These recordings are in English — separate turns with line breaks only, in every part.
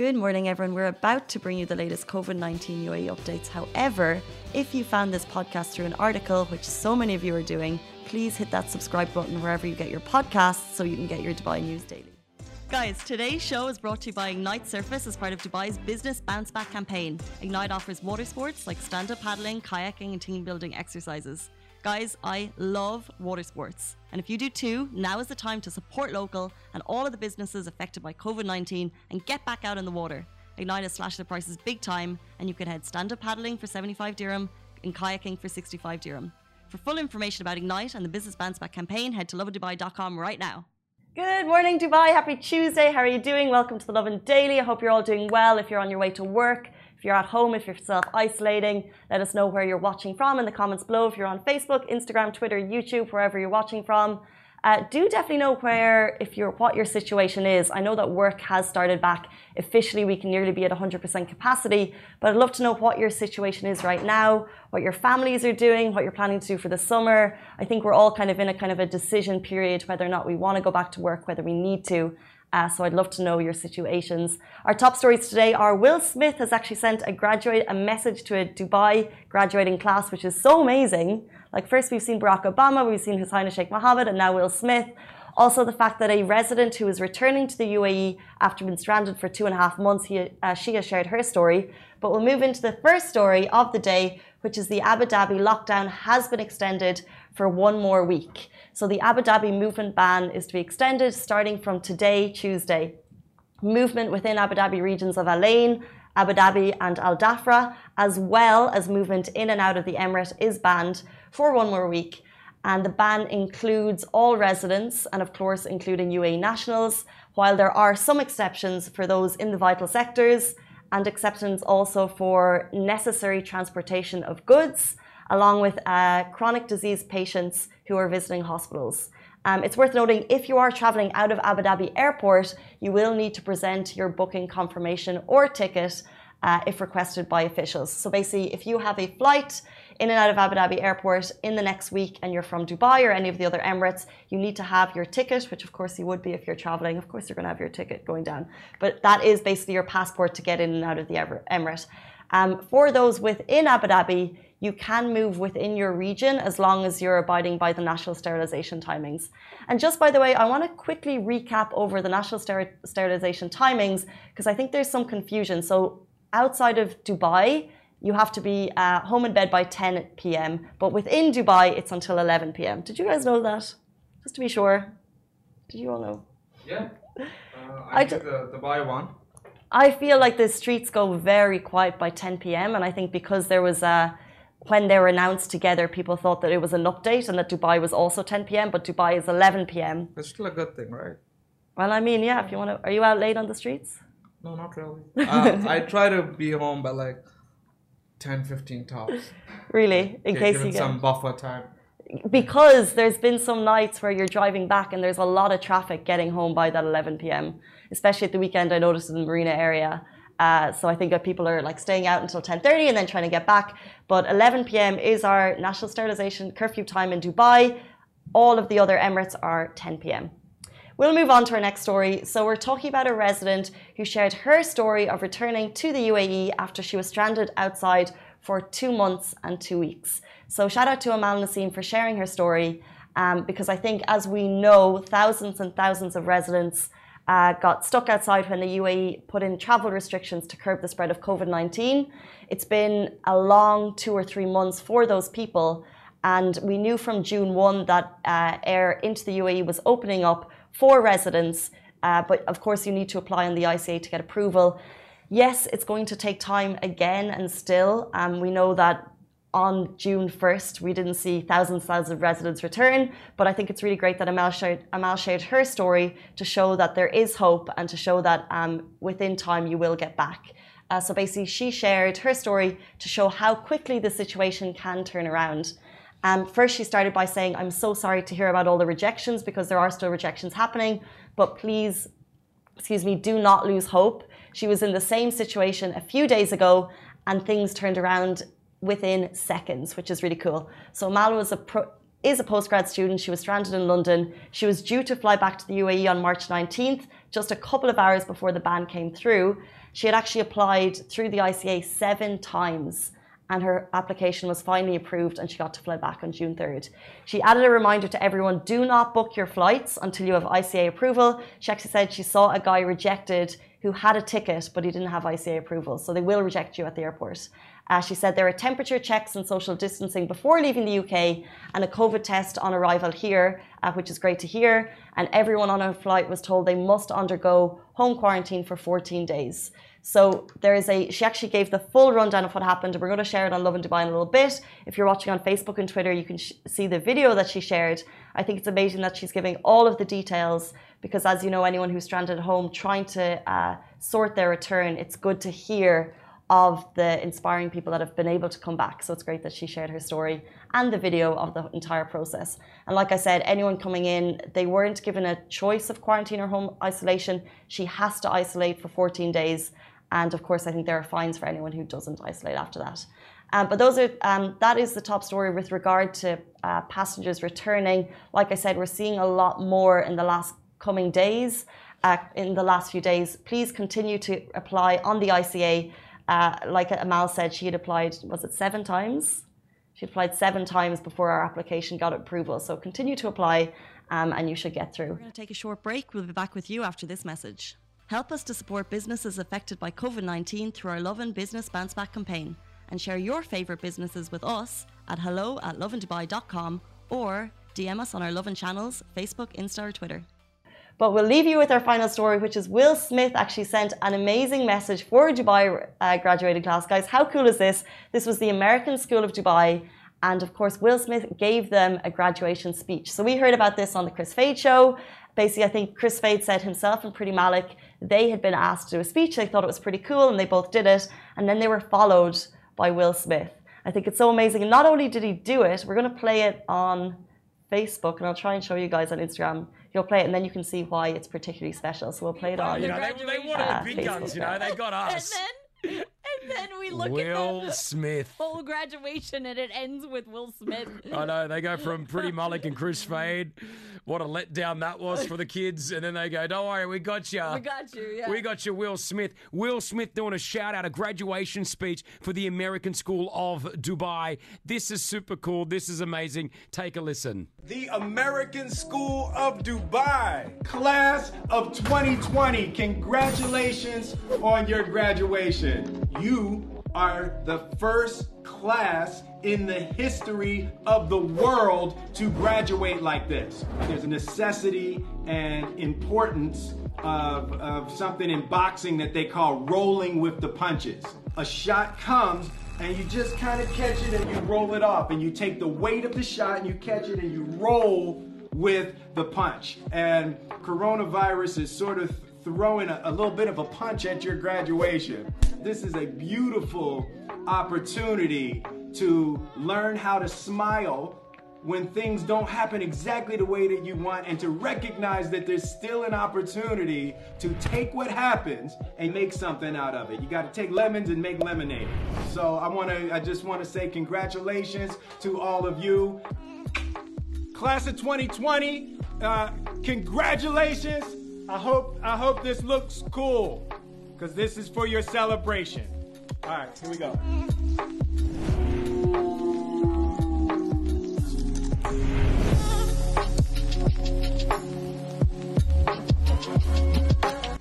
Good morning, everyone. We're about to bring you the latest COVID 19 UAE updates. However, if you found this podcast through an article, which so many of you are doing, please hit that subscribe button wherever you get your podcasts so you can get your Dubai news daily. Guys, today's show is brought to you by Ignite Surface as part of Dubai's Business Bounce Back campaign. Ignite offers water sports like stand up paddling, kayaking, and team building exercises. Guys, I love water sports. And if you do too, now is the time to support local and all of the businesses affected by COVID 19 and get back out in the water. Ignite has slashed the prices big time, and you can head stand up paddling for 75 dirham and kayaking for 65 dirham. For full information about Ignite and the Business Bounce Back campaign, head to lovindubai.com right now. Good morning, Dubai. Happy Tuesday. How are you doing? Welcome to the Lovin Daily. I hope you're all doing well. If you're on your way to work, if you're at home, if you're self isolating, let us know where you're watching from in the comments below. If you're on Facebook, Instagram, Twitter, YouTube, wherever you're watching from. Uh, do definitely know where, if you're, what your situation is. I know that work has started back. Officially, we can nearly be at 100% capacity, but I'd love to know what your situation is right now, what your families are doing, what you're planning to do for the summer. I think we're all kind of in a kind of a decision period whether or not we want to go back to work, whether we need to. Uh, so I'd love to know your situations. Our top stories today are Will Smith has actually sent a graduate a message to a Dubai graduating class, which is so amazing. Like first we've seen Barack Obama, we've seen His Highness Sheikh Mohammed, and now Will Smith. Also, the fact that a resident who is returning to the UAE after being stranded for two and a half months, he, uh, she has shared her story. But we'll move into the first story of the day, which is the Abu Dhabi lockdown has been extended for one more week. So the Abu Dhabi movement ban is to be extended starting from today, Tuesday. Movement within Abu Dhabi regions of Al Ain, Abu Dhabi, and Al Dhafra, as well as movement in and out of the Emirate, is banned for one more week. And the ban includes all residents and, of course, including UAE nationals, while there are some exceptions for those in the vital sectors and exceptions also for necessary transportation of goods along with uh, chronic disease patients who are visiting hospitals. Um, it's worth noting if you are traveling out of Abu Dhabi airport, you will need to present your booking confirmation or ticket uh, if requested by officials. So basically, if you have a flight in and out of Abu Dhabi airport in the next week and you're from Dubai or any of the other Emirates, you need to have your ticket, which of course you would be if you're traveling. Of course, you're going to have your ticket going down. But that is basically your passport to get in and out of the Emirate. Um, for those within Abu Dhabi, you can move within your region as long as you're abiding by the national sterilization timings. And just by the way, I want to quickly recap over the national ster- sterilization timings because I think there's some confusion. So outside of Dubai, you have to be uh, home in bed by 10 p.m. But within Dubai, it's until 11 p.m. Did you guys know that? Just to be sure. Did you all know?
Yeah. Uh, I, I the Dubai one.
I feel like the streets go very quiet by 10 p.m. And I think because there was a when they were announced together, people thought that it was an update and that Dubai was also 10 p.m., but Dubai is 11 p.m.
It's still a good thing, right?
Well, I mean, yeah, if you want to. Are you out late on the streets?
No, not really. uh, I try to be home by like 10, 15 tops.
Really? In
get,
case you
get some buffer time.
Because there's been some nights where you're driving back and there's a lot of traffic getting home by that 11 p.m., especially at the weekend. I noticed in the marina area. Uh, so I think that people are like staying out until 10:30 and then trying to get back. But 11 p.m. is our national sterilization curfew time in Dubai. All of the other Emirates are 10 p.m. We'll move on to our next story. So we're talking about a resident who shared her story of returning to the UAE after she was stranded outside for two months and two weeks. So shout out to Amal Nasim for sharing her story. Um, because I think, as we know, thousands and thousands of residents uh, got stuck outside when the UAE put in travel restrictions to curb the spread of COVID 19. It's been a long two or three months for those people. And we knew from June 1 that uh, air into the UAE was opening up for residents. Uh, but of course, you need to apply on the ICA to get approval. Yes, it's going to take time again and still. Um, we know that on June 1st, we didn't see thousands and thousands of residents return, but I think it's really great that Amal shared, Amal shared her story to show that there is hope and to show that um, within time you will get back. Uh, so basically, she shared her story to show how quickly the situation can turn around. Um, first, she started by saying, I'm so sorry to hear about all the rejections because there are still rejections happening, but please, excuse me, do not lose hope. She was in the same situation a few days ago and things turned around within seconds, which is really cool. So Mal a is a postgrad student. She was stranded in London. She was due to fly back to the UAE on March 19th, just a couple of hours before the ban came through. She had actually applied through the ICA seven times and her application was finally approved and she got to fly back on June 3rd. She added a reminder to everyone do not book your flights until you have ICA approval. She actually said she saw a guy rejected who had a ticket but he didn't have ICA approval, so they will reject you at the airport. Uh, she said there are temperature checks and social distancing before leaving the UK and a COVID test on arrival here, uh, which is great to hear. And everyone on a flight was told they must undergo home quarantine for 14 days. So there is a, she actually gave the full rundown of what happened. We're going to share it on Lovin Dubai in a little bit. If you're watching on Facebook and Twitter, you can see the video that she shared. I think it's amazing that she's giving all of the details because, as you know, anyone who's stranded at home trying to uh, sort their return, it's good to hear of the inspiring people that have been able to come back. So it's great that she shared her story and the video of the entire process. And like I said, anyone coming in, they weren't given a choice of quarantine or home isolation. She has to isolate for 14 days. And of course, I think there are fines for anyone who doesn't isolate after that. Um, but those are um, that is the top story with regard to uh, passengers returning. Like I said, we're seeing a lot more in the last coming days. Uh, in the last few days, please continue to apply on the ICA. Uh, like Amal said, she had applied. Was it seven times? She applied seven times before our application got approval. So continue to apply, um, and you should get through. We're going to take a short break. We'll be back with you after this message. Help us to support businesses affected by COVID 19 through our Lovin Business Bounce Back campaign and share your favourite businesses with us at hello at lovindubai.com or DM us on our Lovin channels, Facebook, Insta, or Twitter. But we'll leave you with our final story, which is Will Smith actually sent an amazing message for Dubai uh, graduating class. Guys, how cool is this? This was the American School of Dubai. And of course, Will Smith gave them a graduation speech. So we heard about this on the Chris Fade show. Basically, I think Chris Fade said himself and Priti Malik they had been asked to do a speech. They thought it was pretty cool and they both did it. And then they were followed by Will Smith. I think it's so amazing. And not only did he do it, we're going to play it on Facebook and I'll try and show you guys on Instagram. You'll play it and then you can see why it's particularly special. So we'll play it on.
You know, they, they wanted uh, the big Facebook guns, you know, they got us.
And then, we look
Will
at the
Smith.
full graduation and it ends with Will Smith.
I know, they go from Priti Malik and Chris Fade what a letdown that was for the kids. And then they go, don't worry, we got you.
We got you, yeah.
We got you, Will Smith. Will Smith doing a shout out, a graduation speech for the American School of Dubai. This is super cool. This is amazing. Take a listen.
The American School of Dubai, class of 2020. Congratulations on your graduation. You are the first class in the history of the world to graduate like this. There's a necessity and importance of, of something in boxing that they call rolling with the punches. A shot comes and you just kind of catch it and you roll it off and you take the weight of the shot and you catch it and you roll with the punch. And coronavirus is sort of throwing a, a little bit of a punch at your graduation. This is a beautiful opportunity to learn how to smile when things don't happen exactly the way that you want and to recognize that there's still an opportunity to take what happens and make something out of it. You got to take lemons and make lemonade. So I want to I just want to say congratulations to all of you. Class of 2020, uh, congratulations. I hope I hope this looks cool cuz this is for your celebration. All right, here we go.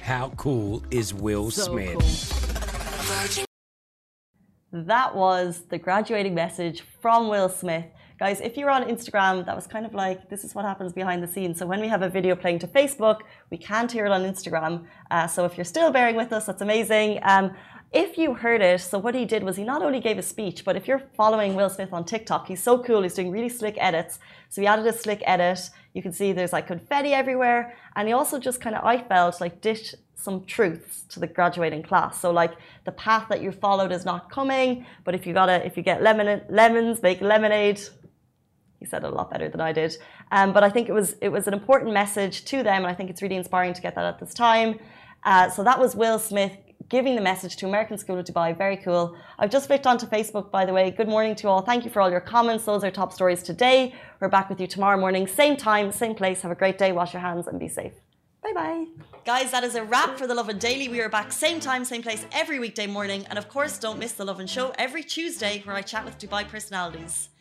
How cool is Will so Smith? Cool.
That was the graduating message from Will Smith. Guys, if you're on Instagram, that was kind of like this is what happens behind the scenes. So when we have a video playing to Facebook, we can't hear it on Instagram. Uh, so if you're still bearing with us, that's amazing. Um, if you heard it, so what he did was he not only gave a speech, but if you're following Will Smith on TikTok, he's so cool. He's doing really slick edits. So he added a slick edit. You can see there's like confetti everywhere. And he also just kind of, I felt like dished some truths to the graduating class. So like the path that you followed is not coming, but if you gotta, if you get lemon, lemons, make lemonade he said it a lot better than I did. Um, but I think it was it was an important message to them, and I think it's really inspiring to get that at this time. Uh, so that was Will Smith giving the message to American School of Dubai. Very cool. I've just flicked onto Facebook, by the way. Good morning to all. Thank you for all your comments. Those are top stories today. We're back with you tomorrow morning, same time, same place. Have a great day. Wash your hands and be safe. Bye bye. Guys, that is a wrap for The Lovin Daily. We are back same time, same place every weekday morning. And of course, don't miss The Lovin Show every Tuesday where I chat with Dubai personalities.